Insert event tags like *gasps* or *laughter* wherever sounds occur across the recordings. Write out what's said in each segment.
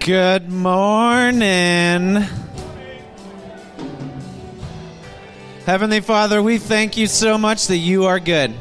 Good morning. Heavenly Father, we thank you so much that you are good.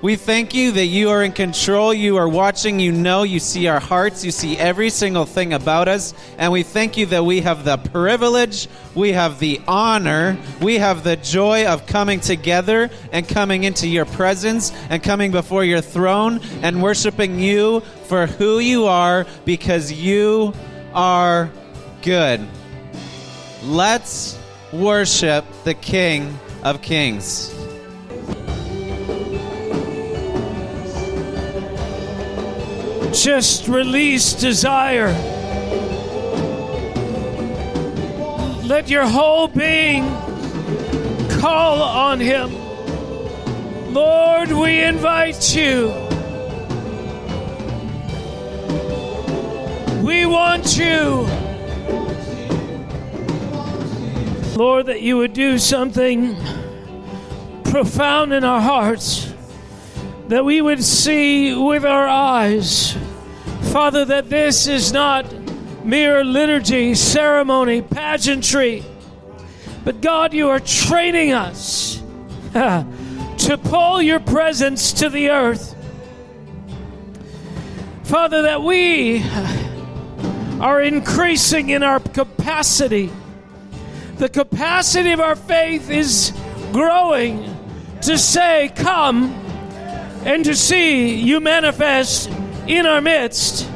We thank you that you are in control, you are watching, you know, you see our hearts, you see every single thing about us, and we thank you that we have the privilege, we have the honor, we have the joy of coming together and coming into your presence and coming before your throne and worshiping you for who you are because you are good. Let's worship the King of Kings. just release desire. Let your whole being call on Him. Lord, we invite you. We want you. Lord, that you would do something profound in our hearts that we would see with our eyes, Father, that this is not mere liturgy, ceremony, pageantry, but God, you are training us *laughs* to pull your presence to the earth. Father, that we are increasing in our capacity. The capacity of our faith is growing to say, Come and to see you manifest in our midst.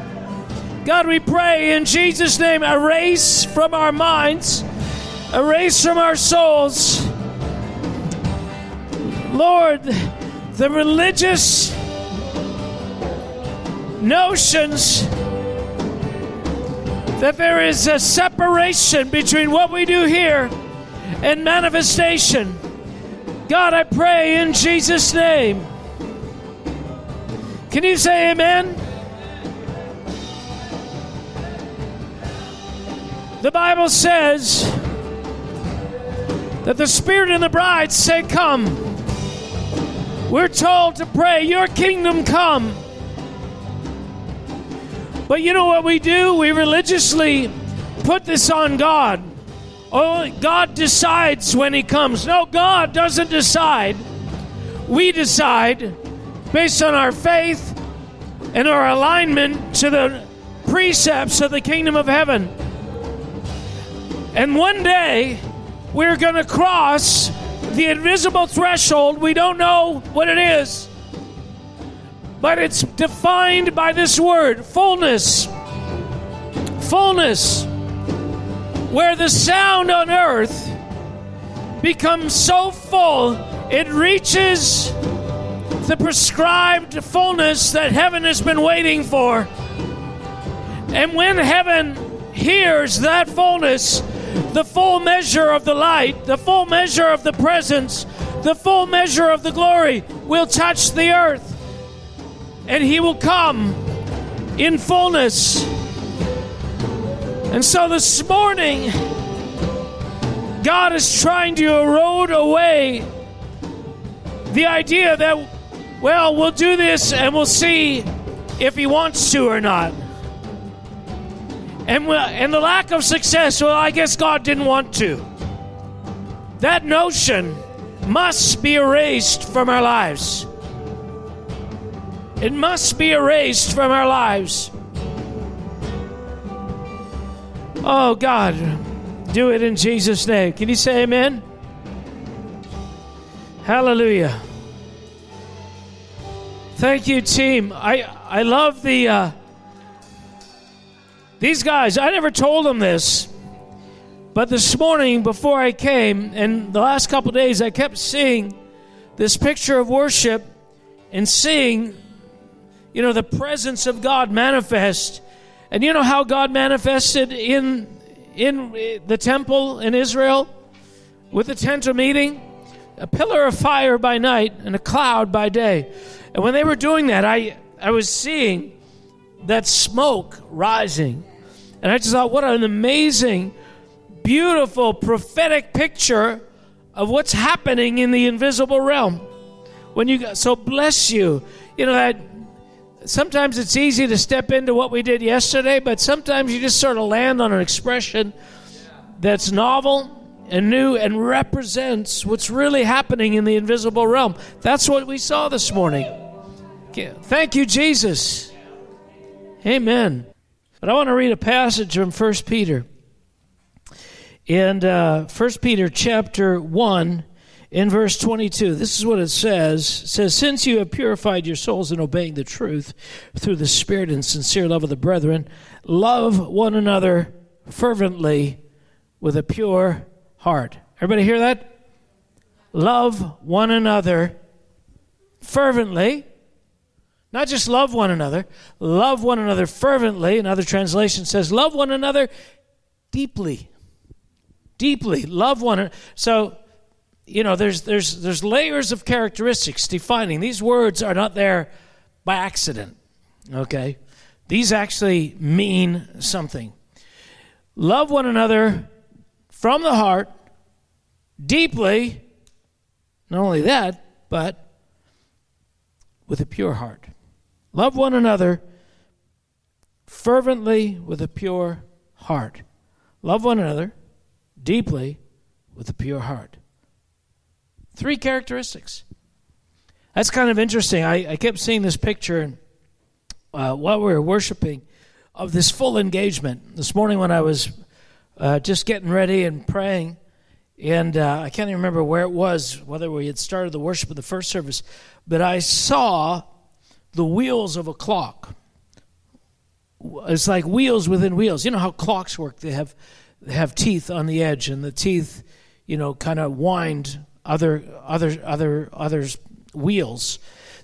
God, we pray in Jesus' name, erase from our minds, erase from our souls, Lord, the religious notions that there is a separation between what we do here and manifestation. God, I pray in Jesus' name can you say amen? The Bible says that the Spirit and the bride say, Come. We're told to pray, Your kingdom come. But you know what we do? We religiously put this on God. Oh, God decides when He comes. No, God doesn't decide. We decide based on our faith and our alignment to the precepts of the kingdom of heaven. And one day, we're going to cross the invisible threshold. We don't know what it is, but it's defined by this word fullness. Fullness. Where the sound on earth becomes so full, it reaches the prescribed fullness that heaven has been waiting for. And when heaven hears that fullness, the full measure of the light, the full measure of the presence, the full measure of the glory will touch the earth. And he will come in fullness. And so this morning, God is trying to erode away the idea that well, we'll do this and we'll see if he wants to or not. And, and the lack of success, well, I guess God didn't want to. That notion must be erased from our lives. It must be erased from our lives. Oh, God, do it in Jesus' name. Can you say amen? Hallelujah. Thank you, team. I I love the uh, these guys. I never told them this, but this morning before I came, and the last couple days, I kept seeing this picture of worship and seeing, you know, the presence of God manifest. And you know how God manifested in in uh, the temple in Israel with the tent of meeting, a pillar of fire by night and a cloud by day. And when they were doing that, I, I was seeing that smoke rising. And I just thought, what an amazing, beautiful, prophetic picture of what's happening in the invisible realm. When you so bless you, you know that sometimes it's easy to step into what we did yesterday, but sometimes you just sort of land on an expression that's novel and new and represents what's really happening in the invisible realm. That's what we saw this morning. Thank you, Jesus. Amen. But I want to read a passage from 1 Peter. And uh, 1 Peter chapter 1 in verse 22 this is what it says. It says since you have purified your souls in obeying the truth through the spirit and sincere love of the brethren love one another fervently with a pure heart. Everybody hear that? Love one another fervently. Not just love one another love one another fervently. Another translation says love one another deeply. Deeply. Love one another so you know, there's, there's, there's layers of characteristics defining. These words are not there by accident, okay? These actually mean something. Love one another from the heart, deeply, not only that, but with a pure heart. Love one another fervently with a pure heart. Love one another deeply with a pure heart. Three characteristics. That's kind of interesting. I, I kept seeing this picture uh, while we were worshiping of this full engagement. This morning when I was uh, just getting ready and praying, and uh, I can't even remember where it was, whether we had started the worship of the first service, but I saw the wheels of a clock. It's like wheels within wheels. You know how clocks work? They have they have teeth on the edge, and the teeth, you know, kind of wind other other other others wheels.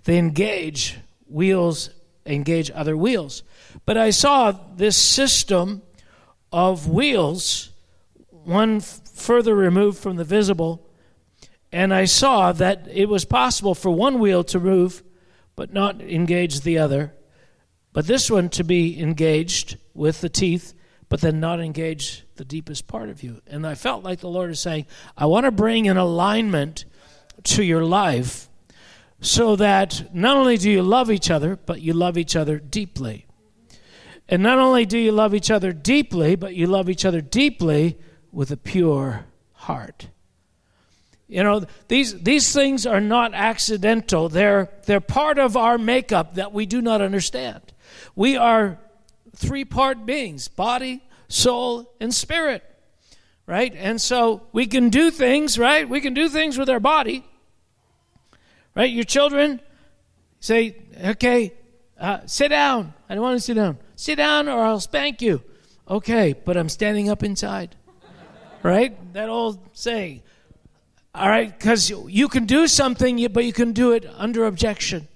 They engage wheels engage other wheels. But I saw this system of wheels, one f- further removed from the visible, and I saw that it was possible for one wheel to move but not engage the other, but this one to be engaged with the teeth but then not engage the deepest part of you. And I felt like the Lord is saying, I want to bring an alignment to your life so that not only do you love each other, but you love each other deeply. And not only do you love each other deeply, but you love each other deeply with a pure heart. You know, these, these things are not accidental. They're, they're part of our makeup that we do not understand. We are three part beings body, soul, and spirit. Right? And so we can do things, right? We can do things with our body. Right? Your children say, okay, uh, sit down. I don't want to sit down. Sit down or I'll spank you. Okay, but I'm standing up inside. right? That old saying. All right, because you can do something, but you can do it under objection.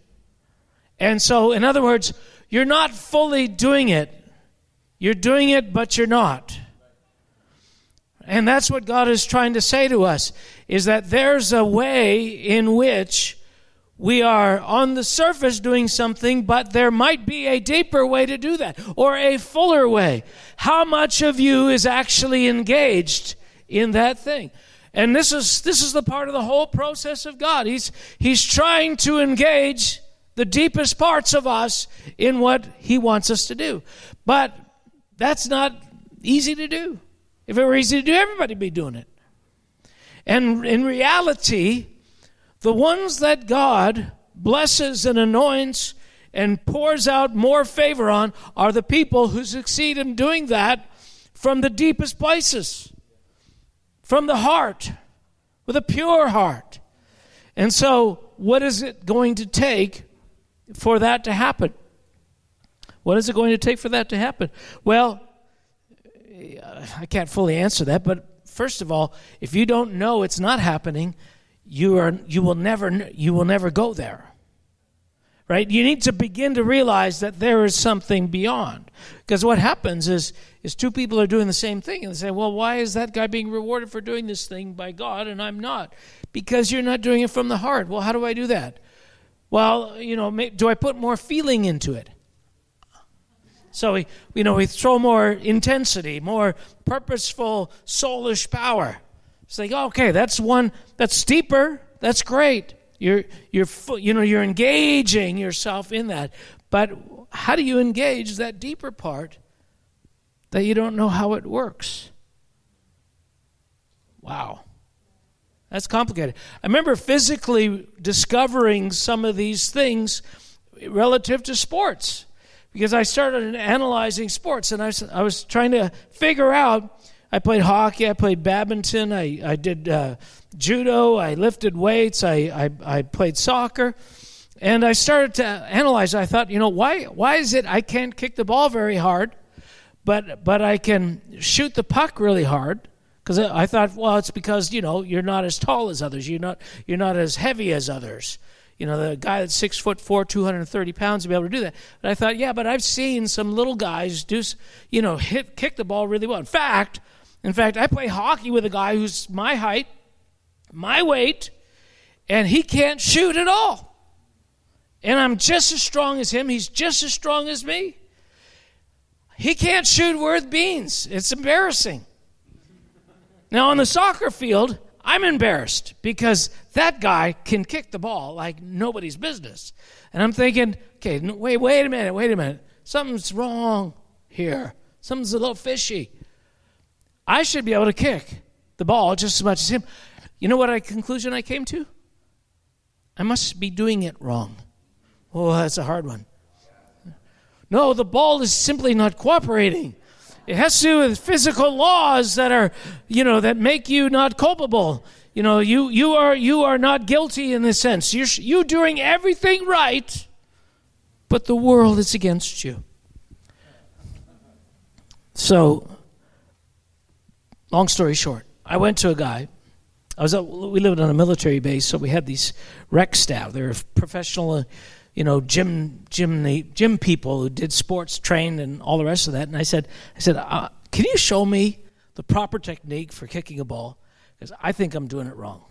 And so, in other words, you're not fully doing it. You're doing it, but you're not. And that's what God is trying to say to us is that there's a way in which we are on the surface doing something, but there might be a deeper way to do that or a fuller way. How much of you is actually engaged in that thing? And this is this is the part of the whole process of God. He's he's trying to engage the deepest parts of us in what He wants us to do. But that's not easy to do. If it were easy to do, everybody be doing it. And in reality, the ones that God blesses and anoints and pours out more favor on are the people who succeed in doing that from the deepest places, from the heart, with a pure heart. And so, what is it going to take for that to happen? What is it going to take for that to happen? Well, uh, I can't fully answer that, but first of all, if you don't know it's not happening, you are you will never you will never go there. Right? You need to begin to realize that there is something beyond. Because what happens is is two people are doing the same thing and they say, "Well, why is that guy being rewarded for doing this thing by God and I'm not?" Because you're not doing it from the heart. Well, how do I do that? Well, you know, do I put more feeling into it? So we, you know, we throw more intensity, more purposeful, soulish power. It's like, okay, that's one that's deeper. That's great. You're, you're, you know, you're engaging yourself in that. But how do you engage that deeper part that you don't know how it works? Wow. That's complicated. I remember physically discovering some of these things relative to sports because I started analyzing sports and I was, I was trying to figure out. I played hockey, I played badminton, I, I did uh, judo, I lifted weights, I, I, I played soccer. And I started to analyze. I thought, you know, why, why is it I can't kick the ball very hard, but, but I can shoot the puck really hard? Because I thought, well, it's because you know you're not as tall as others. You're not you're not as heavy as others. You know, the guy that's six foot four, 230 pounds, to be able to do that. But I thought, yeah, but I've seen some little guys do, you know, hit kick the ball really well. In fact, in fact, I play hockey with a guy who's my height, my weight, and he can't shoot at all. And I'm just as strong as him. He's just as strong as me. He can't shoot worth beans. It's embarrassing. Now, on the soccer field, I'm embarrassed because that guy can kick the ball like nobody's business. And I'm thinking, okay, wait, wait a minute, wait a minute. Something's wrong here. Something's a little fishy. I should be able to kick the ball just as much as him. You know what I conclusion I came to? I must be doing it wrong. Oh, that's a hard one. No, the ball is simply not cooperating. It has to do with physical laws that are, you know, that make you not culpable. You know, you, you, are, you are not guilty in this sense. You're, you're doing everything right, but the world is against you. So, long story short, I went to a guy. I was we lived on a military base, so we had these rec staff. They were professional you know, gym, gym, gym people who did sports, trained, and all the rest of that. And I said, I said, uh, can you show me the proper technique for kicking a ball? Because I think I'm doing it wrong.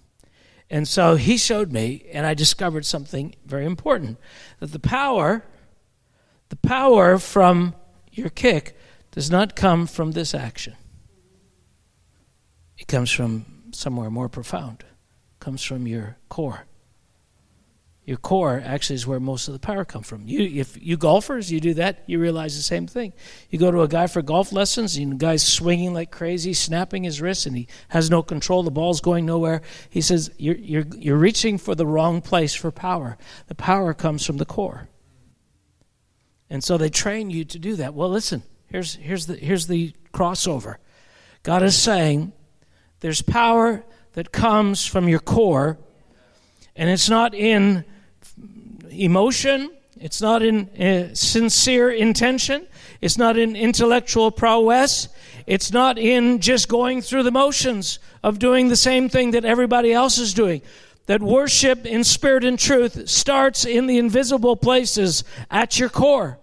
And so he showed me, and I discovered something very important that the power, the power from your kick does not come from this action. It comes from somewhere more profound. It comes from your core. Your core actually is where most of the power comes from. You, if you golfers, you do that, you realize the same thing. You go to a guy for golf lessons, and the guy's swinging like crazy, snapping his wrist, and he has no control. The ball's going nowhere. He says you're you're you're reaching for the wrong place for power. The power comes from the core. And so they train you to do that. Well, listen. Here's here's the here's the crossover. God is saying there's power that comes from your core, and it's not in emotion, it's not in uh, sincere intention, it's not in intellectual prowess, it's not in just going through the motions of doing the same thing that everybody else is doing. That worship in spirit and truth starts in the invisible places at your core.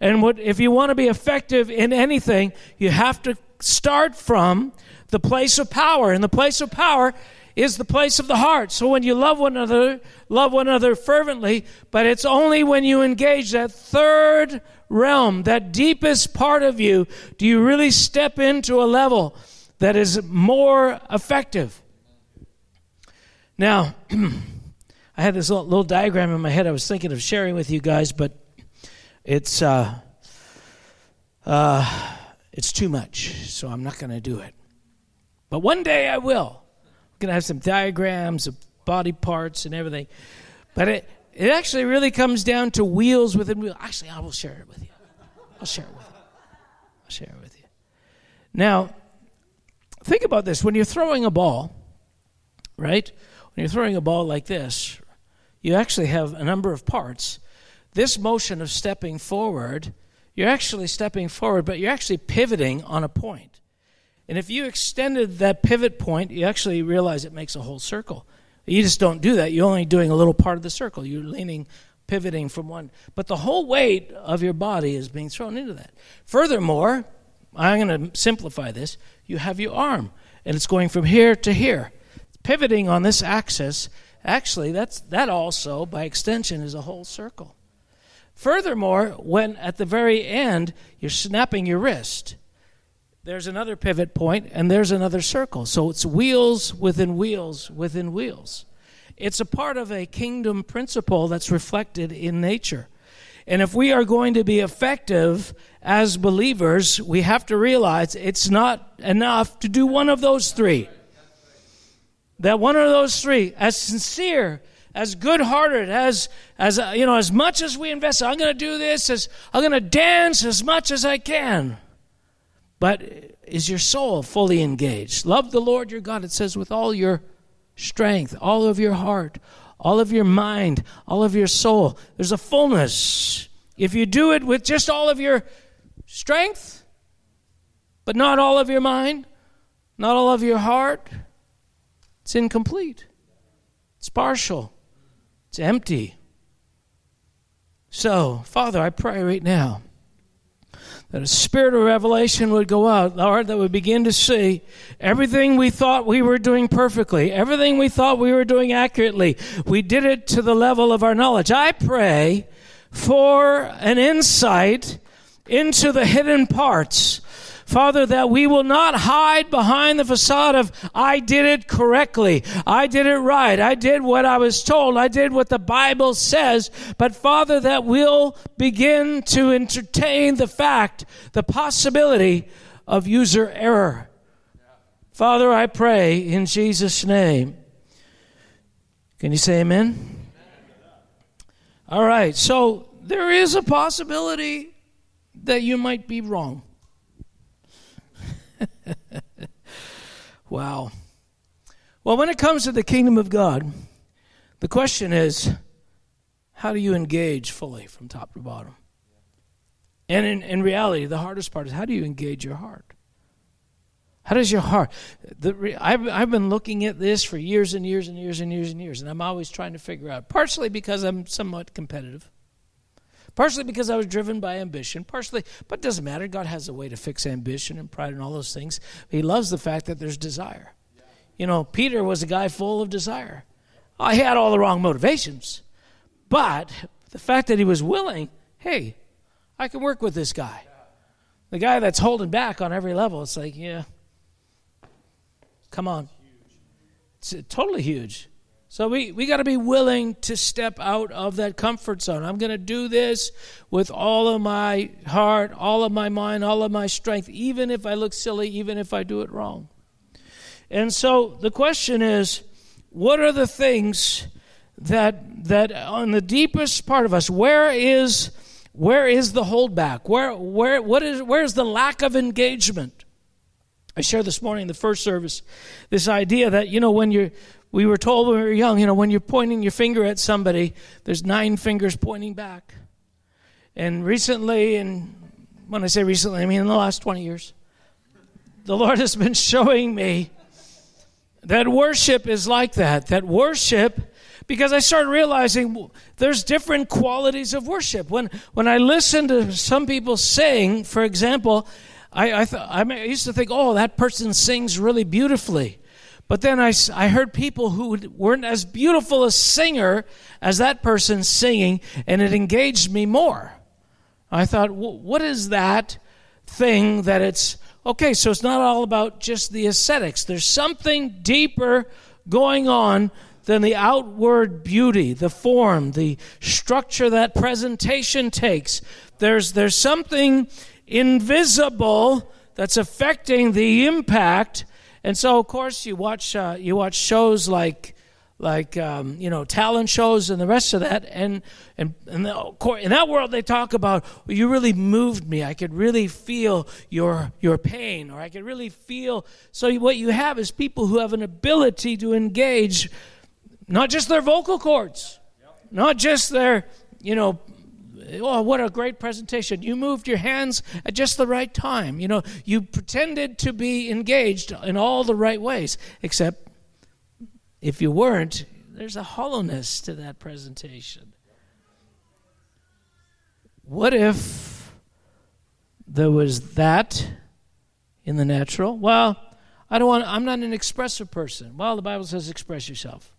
And what, if you want to be effective in anything, you have to start from the place of power. And the place of power is the place of the heart. So when you love one another, love one another fervently, but it's only when you engage that third realm, that deepest part of you, do you really step into a level that is more effective. Now, *clears throat* I had this little, little, diagram in my head I was thinking of sharing with you guys, but it's uh, uh, it's too much, so I'm not going to do it. But one day I will to have some diagrams of body parts and everything. But it, it actually really comes down to wheels within wheels. Actually, I will share it with you. I'll share it with you. I'll share it with you. Now, think about this. When you're throwing a ball, right? When you're throwing a ball like this, you actually have a number of parts. This motion of stepping forward, you're actually stepping forward, but you're actually pivoting on a point. And if you extended that pivot point, you actually realize it makes a whole circle. You just don't do that. You're only doing a little part of the circle. You're leaning, pivoting from one. But the whole weight of your body is being thrown into that. Furthermore, I'm going to simplify this. You have your arm, and it's going from here to here. Pivoting on this axis, actually, that's, that also, by extension, is a whole circle. Furthermore, when at the very end, you're snapping your wrist there's another pivot point, and there's another circle. So it's wheels within wheels within wheels. It's a part of a kingdom principle that's reflected in nature. And if we are going to be effective as believers, we have to realize it's not enough to do one of those three. That one of those three, as sincere, as good-hearted, as as uh, you know, as much as we invest, I'm going to do this. As I'm going to dance as much as I can. But is your soul fully engaged? Love the Lord your God. It says with all your strength, all of your heart, all of your mind, all of your soul. There's a fullness. If you do it with just all of your strength, but not all of your mind, not all of your heart, it's incomplete. It's partial. It's empty. So, Father, I pray right now that a spirit of revelation would go out, Lord, that would begin to see everything we thought we were doing perfectly, everything we thought we were doing accurately. We did it to the level of our knowledge. I pray for an insight into the hidden parts Father, that we will not hide behind the facade of, I did it correctly. I did it right. I did what I was told. I did what the Bible says. But Father, that we'll begin to entertain the fact, the possibility of user error. Father, I pray in Jesus' name. Can you say amen? All right, so there is a possibility that you might be wrong. *laughs* wow. Well, when it comes to the kingdom of God, the question is how do you engage fully from top to bottom? And in, in reality, the hardest part is how do you engage your heart? How does your heart? The, I've, I've been looking at this for years and years and years and years and years, and I'm always trying to figure out, partially because I'm somewhat competitive partially because I was driven by ambition, partially, but it doesn't matter. God has a way to fix ambition and pride and all those things. He loves the fact that there's desire. You know, Peter was a guy full of desire. I had all the wrong motivations, but the fact that he was willing, hey, I can work with this guy. The guy that's holding back on every level, it's like, yeah, come on. It's totally huge. So we, we got to be willing to step out of that comfort zone. I'm going to do this with all of my heart, all of my mind, all of my strength, even if I look silly, even if I do it wrong. And so the question is what are the things that that on the deepest part of us where is where is the holdback where where what is where is the lack of engagement i shared this morning in the first service this idea that you know when you're we were told when we were young, you know, when you're pointing your finger at somebody, there's nine fingers pointing back. And recently, and when I say recently, I mean in the last 20 years, the Lord has been showing me that worship is like that. That worship, because I started realizing there's different qualities of worship. When, when I listen to some people sing, for example, I, I, th- I used to think, oh, that person sings really beautifully. But then I, I heard people who weren't as beautiful a singer as that person singing, and it engaged me more. I thought, what is that thing that it's okay? So it's not all about just the aesthetics. There's something deeper going on than the outward beauty, the form, the structure that presentation takes. There's, there's something invisible that's affecting the impact and so, of course, you watch uh, you watch shows like like um, you know talent shows and the rest of that, and and, and the, in that world they talk about well, you really moved me. I could really feel your your pain, or I could really feel. So what you have is people who have an ability to engage, not just their vocal cords, not just their you know oh, what a great presentation. You moved your hands at just the right time. You know, you pretended to be engaged in all the right ways, except if you weren't, there's a hollowness to that presentation. What if there was that in the natural? Well, I don't want I'm not an expressive person. Well, the Bible says express yourself.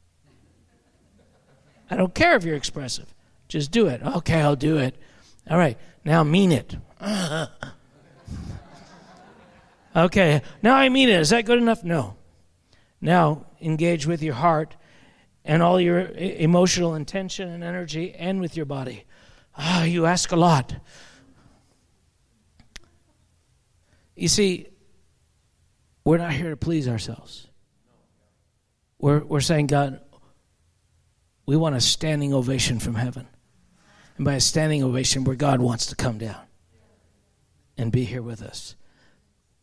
I don't care if you're expressive. Just do it. Okay, I'll do it. All right, now mean it. *laughs* okay, now I mean it. Is that good enough? No. Now engage with your heart and all your emotional intention and energy and with your body. Ah, you ask a lot. You see, we're not here to please ourselves. We're, we're saying, God, we want a standing ovation from heaven. And by a standing ovation, where God wants to come down and be here with us.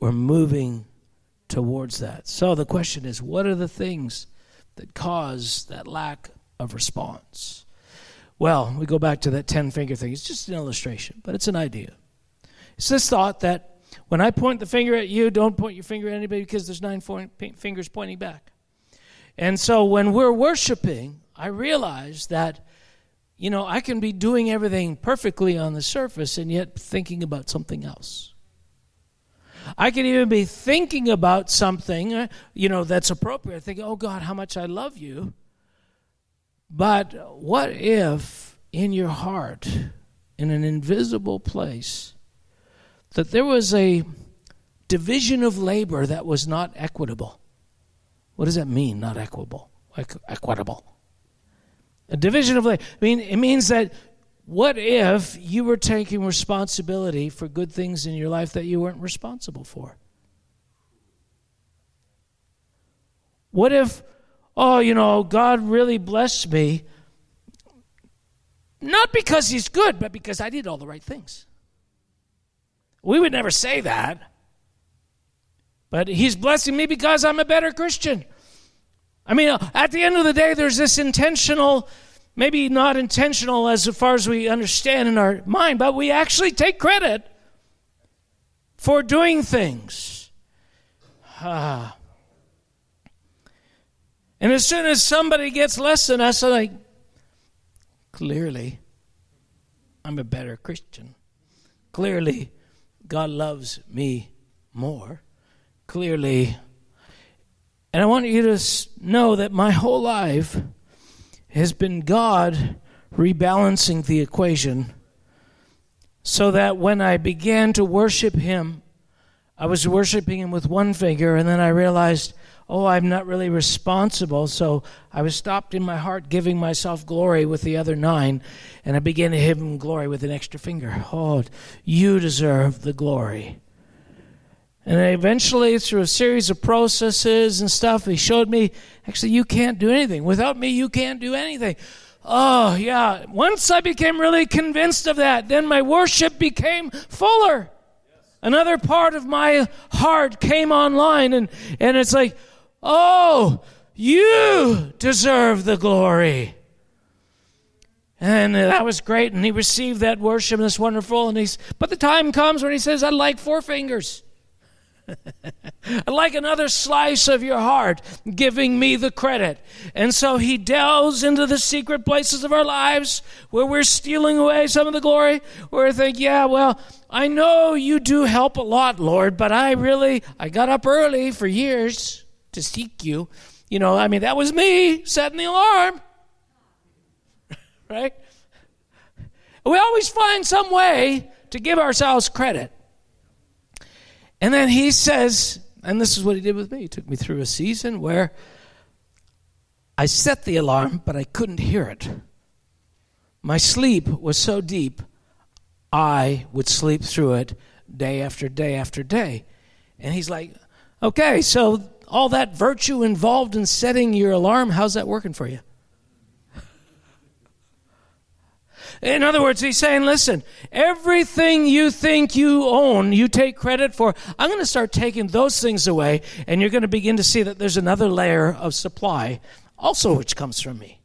We're moving towards that. So the question is what are the things that cause that lack of response? Well, we go back to that 10 finger thing. It's just an illustration, but it's an idea. It's this thought that when I point the finger at you, don't point your finger at anybody because there's nine fingers pointing back. And so when we're worshiping, I realize that, you know, I can be doing everything perfectly on the surface and yet thinking about something else. I can even be thinking about something, uh, you know, that's appropriate. Thinking, oh God, how much I love you. But what if in your heart, in an invisible place, that there was a division of labor that was not equitable? What does that mean, not equitable? equitable. A division of labor. I mean, it means that what if you were taking responsibility for good things in your life that you weren't responsible for? What if, oh, you know, God really blessed me, not because He's good, but because I did all the right things? We would never say that. But He's blessing me because I'm a better Christian. I mean, at the end of the day, there's this intentional maybe not intentional as far as we understand in our mind, but we actually take credit for doing things. Ah. And as soon as somebody gets less than us, I'm like, clearly, I'm a better Christian. Clearly, God loves me more. Clearly, and I want you to know that my whole life, has been God rebalancing the equation so that when I began to worship Him, I was worshiping Him with one finger, and then I realized, oh, I'm not really responsible. So I was stopped in my heart giving myself glory with the other nine, and I began to give Him glory with an extra finger. Oh, you deserve the glory. And eventually, through a series of processes and stuff, he showed me actually, you can't do anything. Without me, you can't do anything. Oh, yeah. Once I became really convinced of that, then my worship became fuller. Another part of my heart came online, and, and it's like, oh, you deserve the glory. And that was great, and he received that worship, and it's wonderful. And he's, but the time comes when he says, I'd like four fingers. *laughs* like another slice of your heart, giving me the credit. And so he delves into the secret places of our lives where we're stealing away some of the glory, where we think, yeah, well, I know you do help a lot, Lord, but I really, I got up early for years to seek you. You know, I mean, that was me setting the alarm. *laughs* right? We always find some way to give ourselves credit. And then he says, and this is what he did with me. He took me through a season where I set the alarm, but I couldn't hear it. My sleep was so deep, I would sleep through it day after day after day. And he's like, okay, so all that virtue involved in setting your alarm, how's that working for you? In other words, he's saying, listen, everything you think you own, you take credit for. I'm going to start taking those things away, and you're going to begin to see that there's another layer of supply also which comes from me.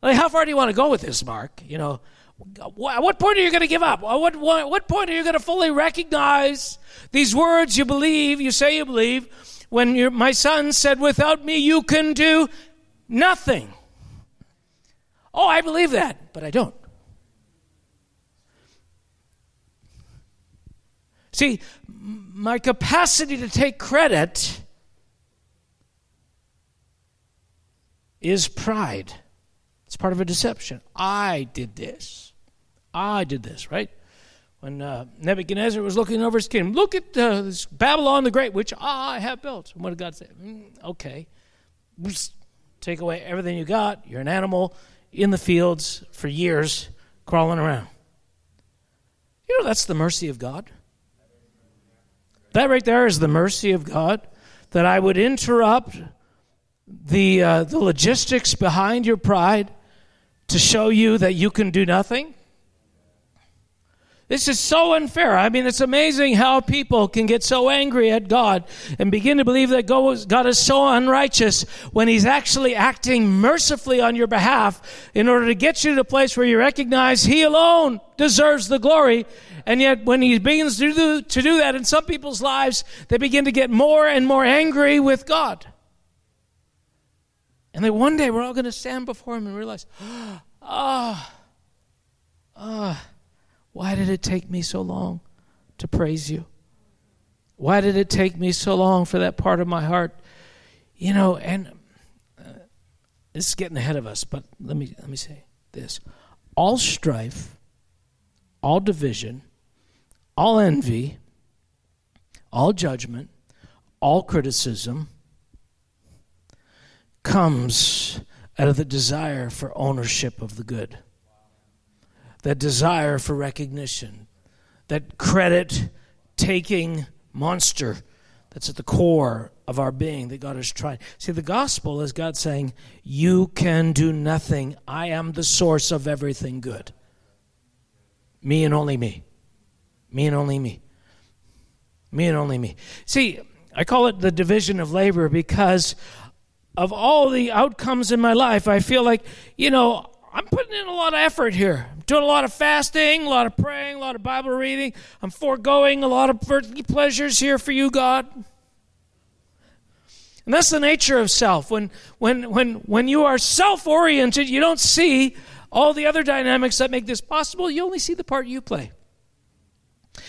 Like, how far do you want to go with this, Mark? You know, at what point are you going to give up? At what, what, what point are you going to fully recognize these words you believe, you say you believe, when my son said, Without me, you can do nothing? Oh, I believe that, but I don't. See, my capacity to take credit is pride. It's part of a deception. I did this. I did this, right? when uh, Nebuchadnezzar was looking over his kingdom. Look at uh, this Babylon the Great, which I have built. And what did God say? Mm, okay. Take away everything you got. You're an animal in the fields for years, crawling around. You know, that's the mercy of God. That right there is the mercy of God that I would interrupt the, uh, the logistics behind your pride to show you that you can do nothing. This is so unfair. I mean, it's amazing how people can get so angry at God and begin to believe that God is so unrighteous when He's actually acting mercifully on your behalf in order to get you to the place where you recognize He alone deserves the glory. And yet, when He begins to do, to do that in some people's lives, they begin to get more and more angry with God. And then one day we're all going to stand before Him and realize, *gasps* ah, ah, ah. Why did it take me so long to praise you? Why did it take me so long for that part of my heart? You know, and uh, this is getting ahead of us, but let me let me say this. All strife, all division, all envy, all judgment, all criticism comes out of the desire for ownership of the good that desire for recognition, that credit taking monster that's at the core of our being that God is trying. See, the gospel is God saying, You can do nothing. I am the source of everything good. Me and only me. Me and only me. Me and only me. See, I call it the division of labor because of all the outcomes in my life, I feel like, you know, I'm putting in a lot of effort here. Doing a lot of fasting, a lot of praying, a lot of Bible reading. I'm foregoing a lot of earthly pleasures here for you, God. And that's the nature of self. When, when, when, when you are self oriented, you don't see all the other dynamics that make this possible. You only see the part you play.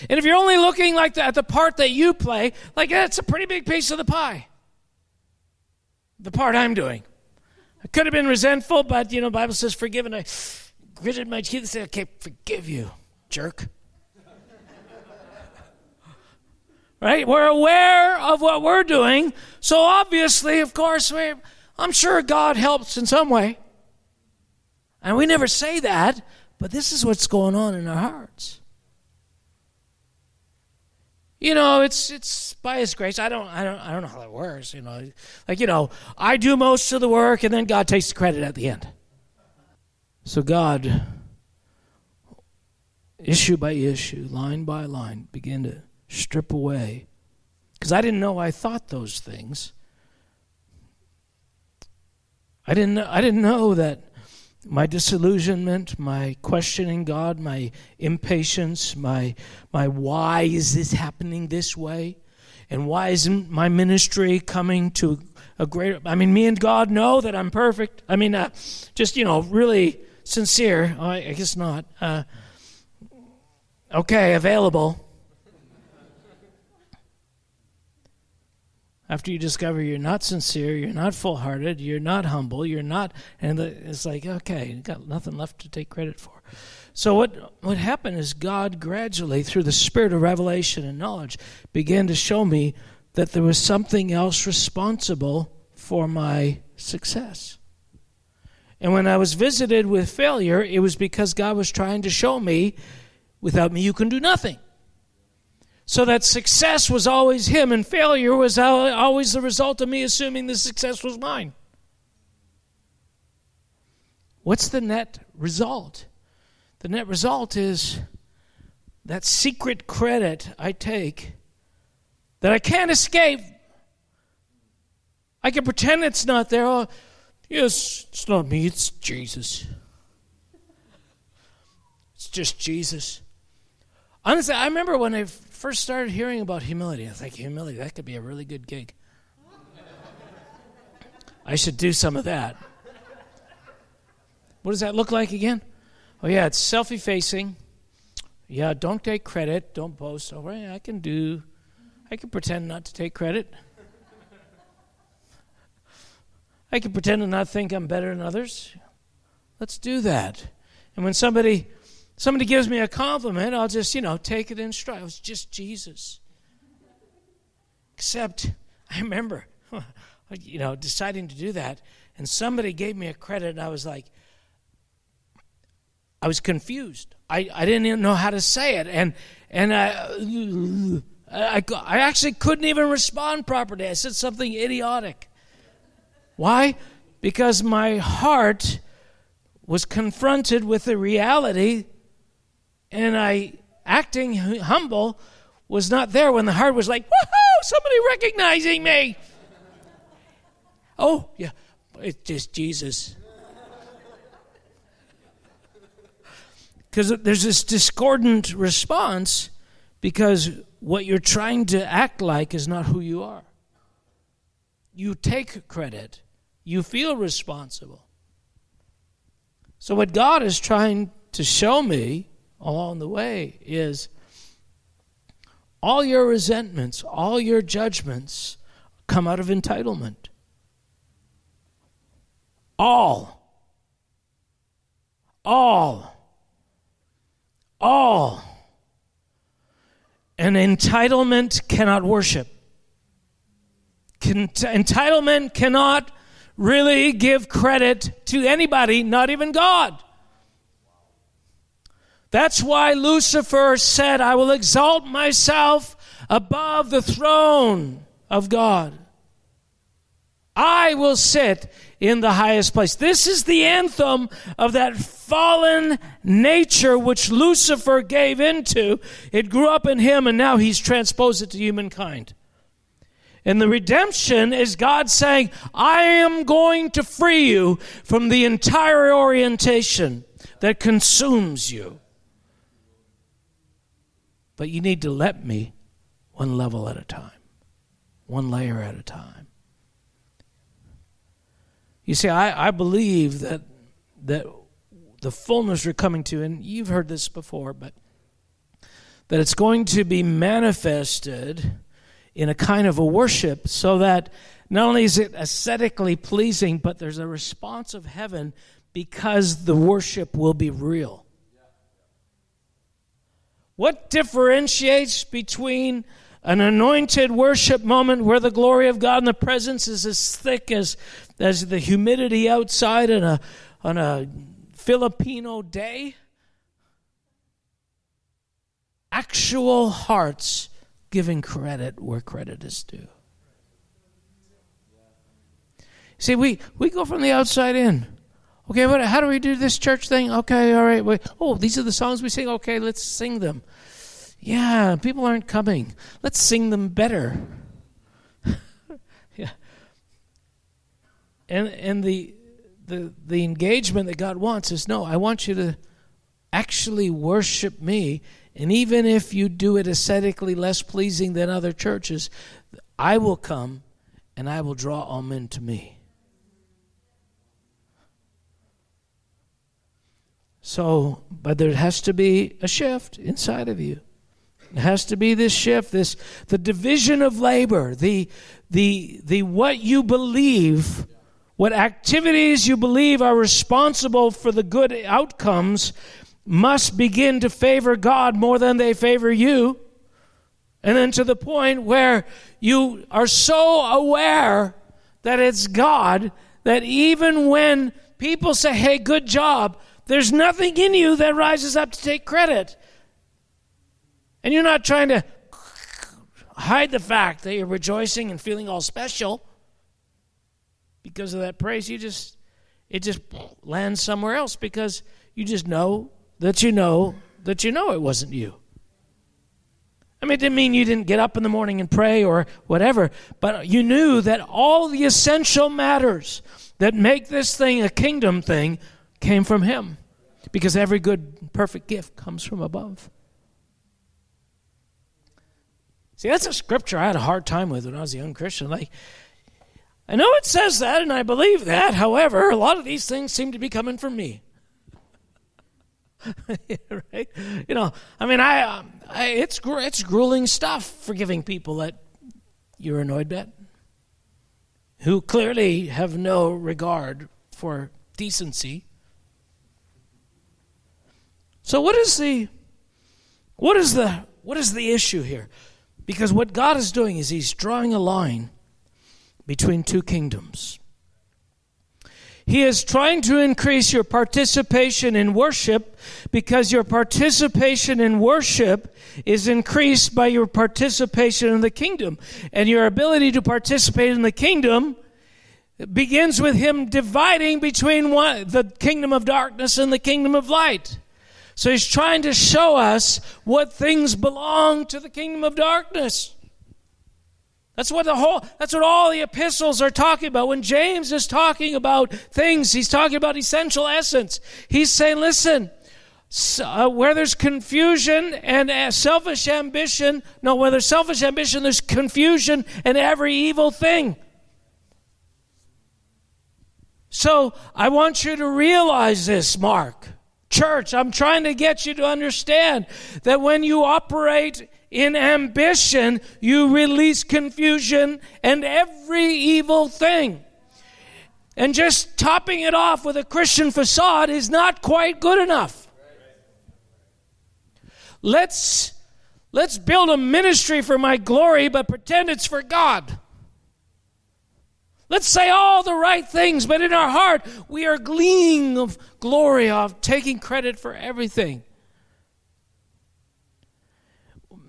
And if you're only looking like the, at the part that you play, like that's a pretty big piece of the pie. The part I'm doing. I could have been resentful, but you know, Bible says forgive, and I gritted my teeth and said, "Okay, forgive you, jerk." *laughs* right? We're aware of what we're doing, so obviously, of course, we I'm sure God helps in some way, and we never say that, but this is what's going on in our hearts. You know, it's it's by His grace. I don't I don't I don't know how that works. You know, like you know, I do most of the work, and then God takes the credit at the end. So God, issue by issue, line by line, began to strip away, because I didn't know I thought those things. I didn't I didn't know that my disillusionment, my questioning God, my impatience, my, my why is this happening this way? And why isn't my ministry coming to a greater. I mean, me and God know that I'm perfect. I mean, uh, just, you know, really sincere. I, I guess not. Uh, okay, available. after you discover you're not sincere, you're not full hearted, you're not humble, you're not, and it's like, okay, you got nothing left to take credit for. So, what, what happened is God gradually, through the spirit of revelation and knowledge, began to show me that there was something else responsible for my success. And when I was visited with failure, it was because God was trying to show me without me, you can do nothing. So that success was always him and failure was always the result of me assuming the success was mine. What's the net result? The net result is that secret credit I take that I can't escape. I can pretend it's not there. Oh, Yes, it's not me, it's Jesus. It's just Jesus. Honestly, I remember when I first started hearing about humility, I was like, humility, that could be a really good gig. I should do some of that. What does that look like again? Oh, yeah, it's self effacing. Yeah, don't take credit. Don't boast. Oh, right, I can do, I can pretend not to take credit. I can pretend to not think I'm better than others. Let's do that. And when somebody somebody gives me a compliment, I'll just, you know, take it in stride. It was just Jesus. Except, I remember, *laughs* you know, deciding to do that, and somebody gave me a credit, and I was like, I was confused. I, I didn't even know how to say it, and and I, I I actually couldn't even respond properly. I said something idiotic. Why? Because my heart was confronted with the reality, and I, acting humble, was not there when the heart was like, woohoo, somebody recognizing me. oh, yeah, it's just Jesus. Because there's this discordant response because what you're trying to act like is not who you are. You take credit, you feel responsible. So, what God is trying to show me along the way is all your resentments, all your judgments come out of entitlement. All. All. All. An entitlement cannot worship. entitlement cannot really give credit to anybody, not even God. That's why Lucifer said, I will exalt myself above the throne of God. I will sit in the highest place. This is the anthem of that fallen nature which Lucifer gave into. It grew up in him and now he's transposed it to humankind. And the redemption is God saying, I am going to free you from the entire orientation that consumes you. But you need to let me one level at a time, one layer at a time. You see, I, I believe that that the fullness we're coming to, and you've heard this before, but that it's going to be manifested in a kind of a worship so that not only is it aesthetically pleasing, but there's a response of heaven because the worship will be real. What differentiates between an anointed worship moment where the glory of God and the presence is as thick as, as the humidity outside on a, on a Filipino day? Actual hearts giving credit where credit is due. See, we, we go from the outside in. Okay, what, how do we do this church thing? Okay, all right. Wait. Oh, these are the songs we sing. Okay, let's sing them. Yeah, people aren't coming. Let's sing them better. *laughs* yeah. And and the the the engagement that God wants is no, I want you to actually worship me and even if you do it aesthetically less pleasing than other churches, I will come and I will draw all men to me. So, but there has to be a shift inside of you. It has to be this shift, this the division of labor, the the the what you believe, what activities you believe are responsible for the good outcomes must begin to favor God more than they favor you. And then to the point where you are so aware that it's God that even when people say, hey, good job, there's nothing in you that rises up to take credit. And you're not trying to hide the fact that you're rejoicing and feeling all special because of that praise. You just, it just lands somewhere else because you just know that you know that you know it wasn't you. I mean, it didn't mean you didn't get up in the morning and pray or whatever, but you knew that all the essential matters that make this thing a kingdom thing came from Him. Because every good, perfect gift comes from above. See, that's a scripture I had a hard time with when I was a young Christian. Like, I know it says that and I believe that. However, a lot of these things seem to be coming from me. *laughs* right? You know, I mean, I, um, I it's it's grueling stuff forgiving people that you're annoyed at, who clearly have no regard for decency. So what is the what is the what is the issue here? Because what God is doing is he's drawing a line between two kingdoms. He is trying to increase your participation in worship because your participation in worship is increased by your participation in the kingdom. And your ability to participate in the kingdom begins with him dividing between one, the kingdom of darkness and the kingdom of light. So he's trying to show us what things belong to the kingdom of darkness. That's what the whole that's what all the epistles are talking about. When James is talking about things, he's talking about essential essence. He's saying, listen, uh, where there's confusion and uh, selfish ambition, no, where there's selfish ambition, there's confusion and every evil thing. So I want you to realize this, Mark. Church, I'm trying to get you to understand that when you operate in ambition, you release confusion and every evil thing. And just topping it off with a Christian facade is not quite good enough. Let's let's build a ministry for my glory but pretend it's for God. Let's say all the right things, but in our heart we are gleaning of glory of taking credit for everything.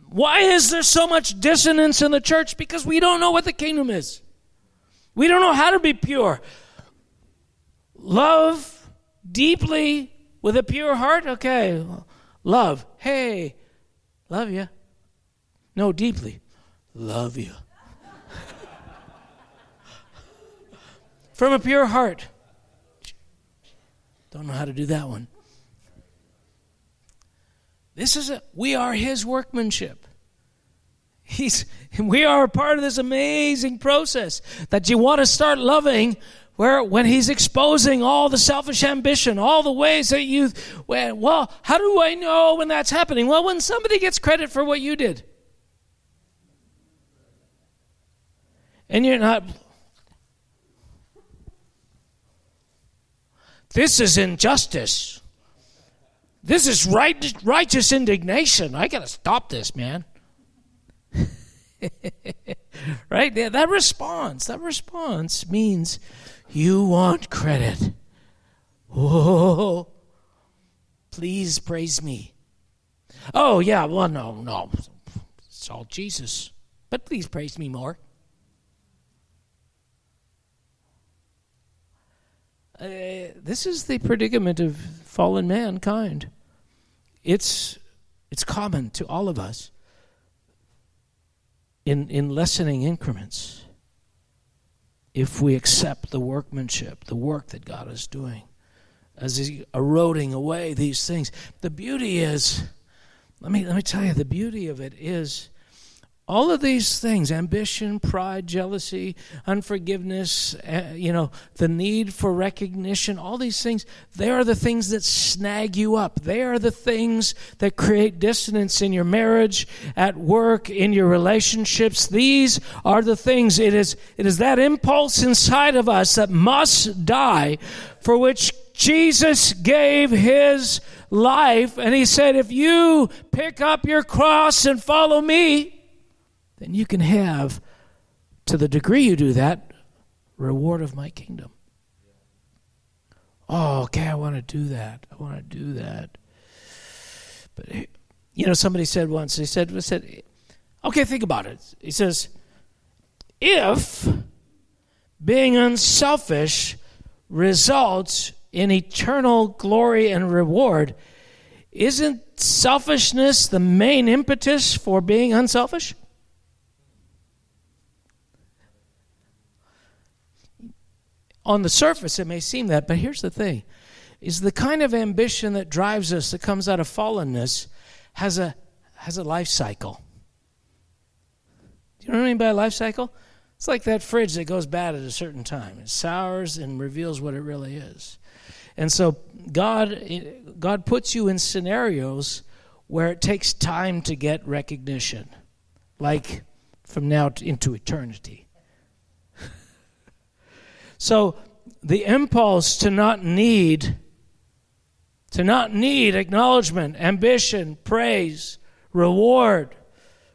Why is there so much dissonance in the church? Because we don't know what the kingdom is. We don't know how to be pure. Love deeply with a pure heart? Okay. Love. Hey, love you. No, deeply. Love you. From a pure heart. Don't know how to do that one. This is a, we are his workmanship. He's, we are a part of this amazing process that you want to start loving where when he's exposing all the selfish ambition, all the ways that you, well, how do I know when that's happening? Well, when somebody gets credit for what you did. And you're not, this is injustice. This is right, righteous indignation. I got to stop this, man. *laughs* right? That response, that response means you want credit. Oh, please praise me. Oh, yeah, well, no, no. It's all Jesus. But please praise me more. Uh, this is the predicament of fallen mankind. It's it's common to all of us in in lessening increments if we accept the workmanship, the work that God is doing as he's eroding away these things. The beauty is let me let me tell you the beauty of it is all of these things ambition pride jealousy unforgiveness uh, you know the need for recognition all these things they are the things that snag you up. They are the things that create dissonance in your marriage at work in your relationships. These are the things it is it is that impulse inside of us that must die for which Jesus gave his life. And he said if you pick up your cross and follow me then you can have, to the degree you do that, reward of my kingdom. Oh, okay, I want to do that. I want to do that. But eh, you know, somebody said once. He said, "said Okay, think about it." He says, "If being unselfish results in eternal glory and reward, isn't selfishness the main impetus for being unselfish?" On the surface it may seem that, but here's the thing is the kind of ambition that drives us that comes out of fallenness has a has a life cycle. Do you know what I mean by a life cycle? It's like that fridge that goes bad at a certain time. It sours and reveals what it really is. And so God God puts you in scenarios where it takes time to get recognition. Like from now into eternity. So the impulse to not need to not need acknowledgement, ambition, praise, reward,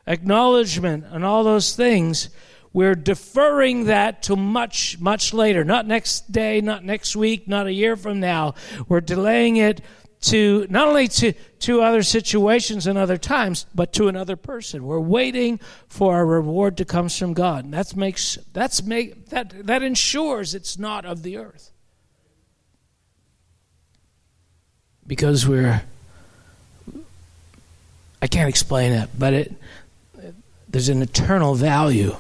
acknowledgement, and all those things, we're deferring that to much, much later. Not next day, not next week, not a year from now. We're delaying it to not only to, to other situations and other times, but to another person. We're waiting for our reward to come from God. And that's makes that's make that that ensures it's not of the earth. Because we're I can't explain it, but it there's an eternal value.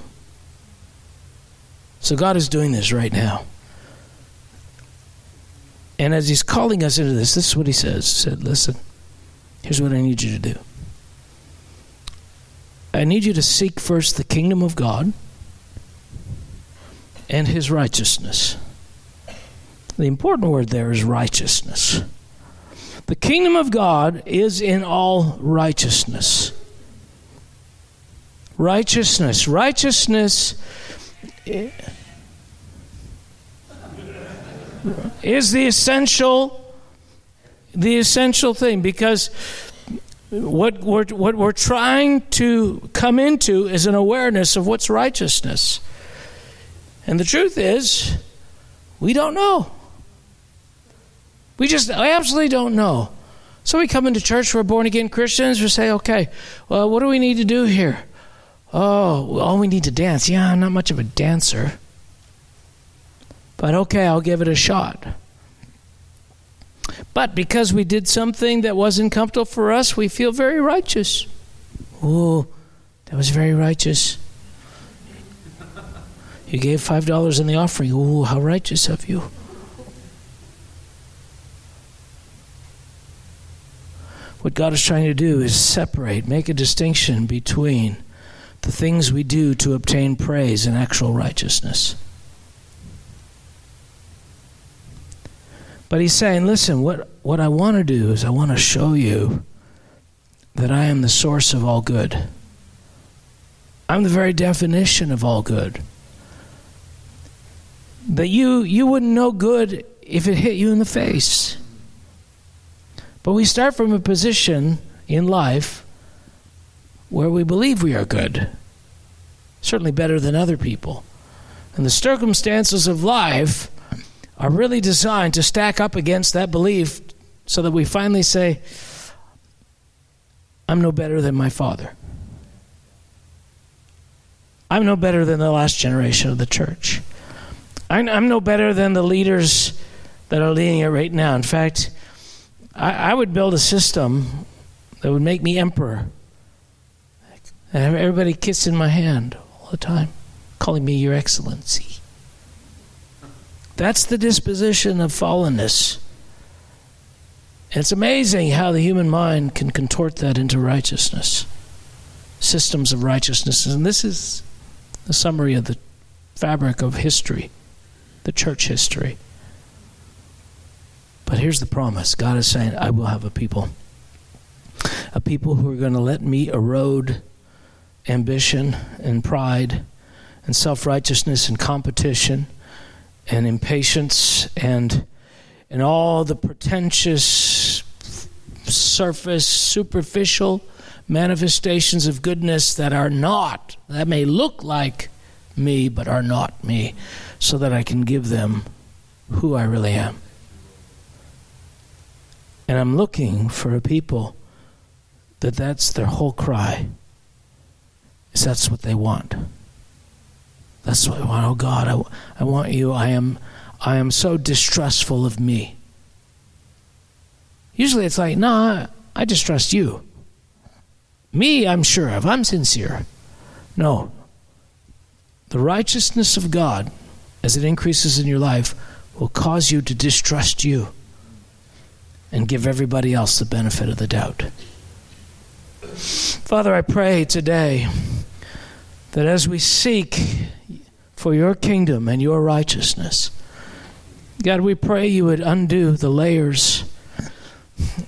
So God is doing this right now. And as he's calling us into this, this is what he says. He said, Listen, here's what I need you to do. I need you to seek first the kingdom of God and his righteousness. The important word there is righteousness. The kingdom of God is in all righteousness. Righteousness. Righteousness is the essential the essential thing because what we're, what we're trying to come into is an awareness of what's righteousness. And the truth is, we don't know. We just absolutely don't know. So we come into church, we're born again Christians, we say, okay, well, what do we need to do here? Oh, all we need to dance. Yeah, I'm not much of a dancer. But okay, I'll give it a shot. But because we did something that wasn't comfortable for us, we feel very righteous. Ooh, that was very righteous. You gave $5 in the offering. Ooh, how righteous of you. What God is trying to do is separate, make a distinction between the things we do to obtain praise and actual righteousness. But he's saying, listen, what, what I want to do is I want to show you that I am the source of all good. I'm the very definition of all good. That you you wouldn't know good if it hit you in the face. But we start from a position in life where we believe we are good. Certainly better than other people. And the circumstances of life are really designed to stack up against that belief so that we finally say, I'm no better than my father. I'm no better than the last generation of the church. I'm, no better than the leaders that are leading it right now. In fact, I, I would build a system that would make me emperor. And have everybody kissing my hand all the time, calling me Your Excellency. That's the disposition of fallenness. It's amazing how the human mind can contort that into righteousness, systems of righteousness. And this is the summary of the fabric of history, the church history. But here's the promise God is saying, I will have a people. A people who are going to let me erode ambition and pride and self righteousness and competition and impatience and and all the pretentious surface superficial manifestations of goodness that are not that may look like me but are not me so that I can give them who I really am. And I'm looking for a people that that's their whole cry. Is that's what they want that's what I want. Oh God, I, I want you. I am, I am so distrustful of me. Usually it's like, no, nah, I distrust you. Me, I'm sure of. I'm sincere. No. The righteousness of God, as it increases in your life, will cause you to distrust you and give everybody else the benefit of the doubt. Father, I pray today that as we seek for your kingdom and your righteousness. God, we pray you would undo the layers.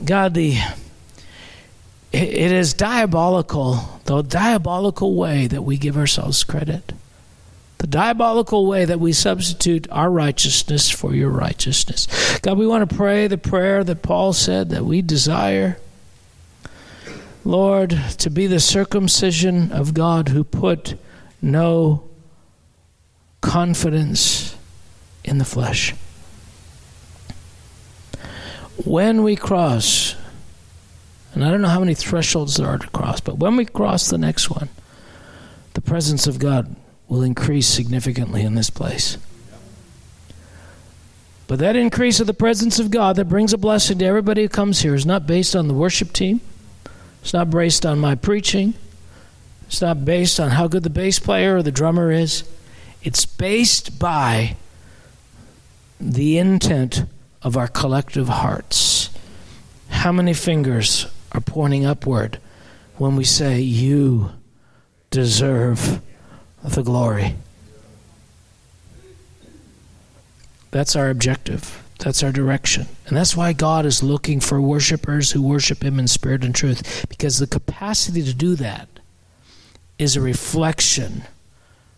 God, the it is diabolical, the diabolical way that we give ourselves credit. the diabolical way that we substitute our righteousness for your righteousness. God, we want to pray the prayer that Paul said that we desire. Lord, to be the circumcision of God who put no confidence in the flesh. When we cross, and I don't know how many thresholds there are to cross, but when we cross the next one, the presence of God will increase significantly in this place. But that increase of the presence of God that brings a blessing to everybody who comes here is not based on the worship team. It's not based on my preaching. It's not based on how good the bass player or the drummer is. It's based by the intent of our collective hearts. How many fingers are pointing upward when we say, You deserve the glory. That's our objective. That's our direction. And that's why God is looking for worshipers who worship Him in spirit and truth, because the capacity to do that is a reflection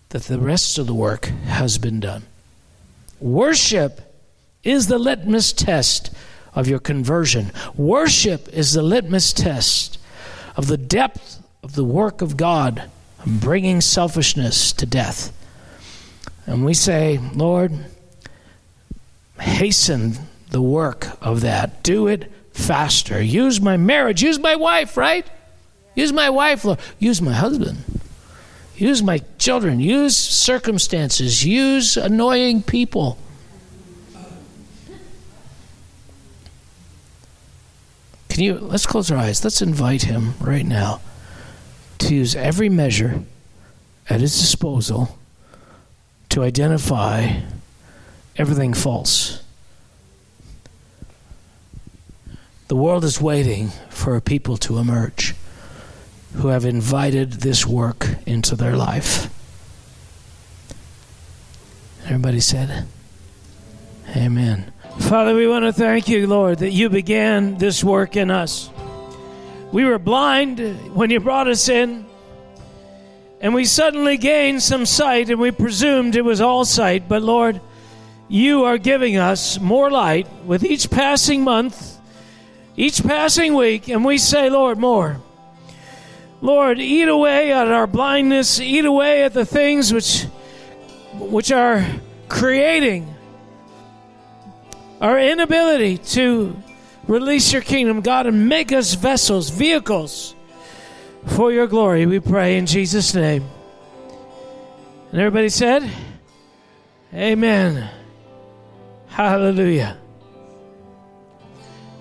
that the rest of the work has been done. Worship is the litmus test of your conversion. Worship is the litmus test of the depth of the work of God bringing selfishness to death. And we say, Lord, hasten the work of that. Do it faster. Use my marriage. Use my wife, right? Use my wife, Lord. Use my husband. Use my children. Use circumstances. Use annoying people. Can you, let's close our eyes. Let's invite him right now to use every measure at his disposal to identify everything false. The world is waiting for a people to emerge who have invited this work into their life. Everybody said, Amen. Father, we want to thank you, Lord, that you began this work in us. We were blind when you brought us in, and we suddenly gained some sight, and we presumed it was all sight. But Lord, you are giving us more light with each passing month, each passing week, and we say, Lord, more. Lord, eat away at our blindness, eat away at the things which, which are creating our inability to Release your kingdom, God, and make us vessels, vehicles for your glory, we pray in Jesus' name. And everybody said, Amen. Hallelujah.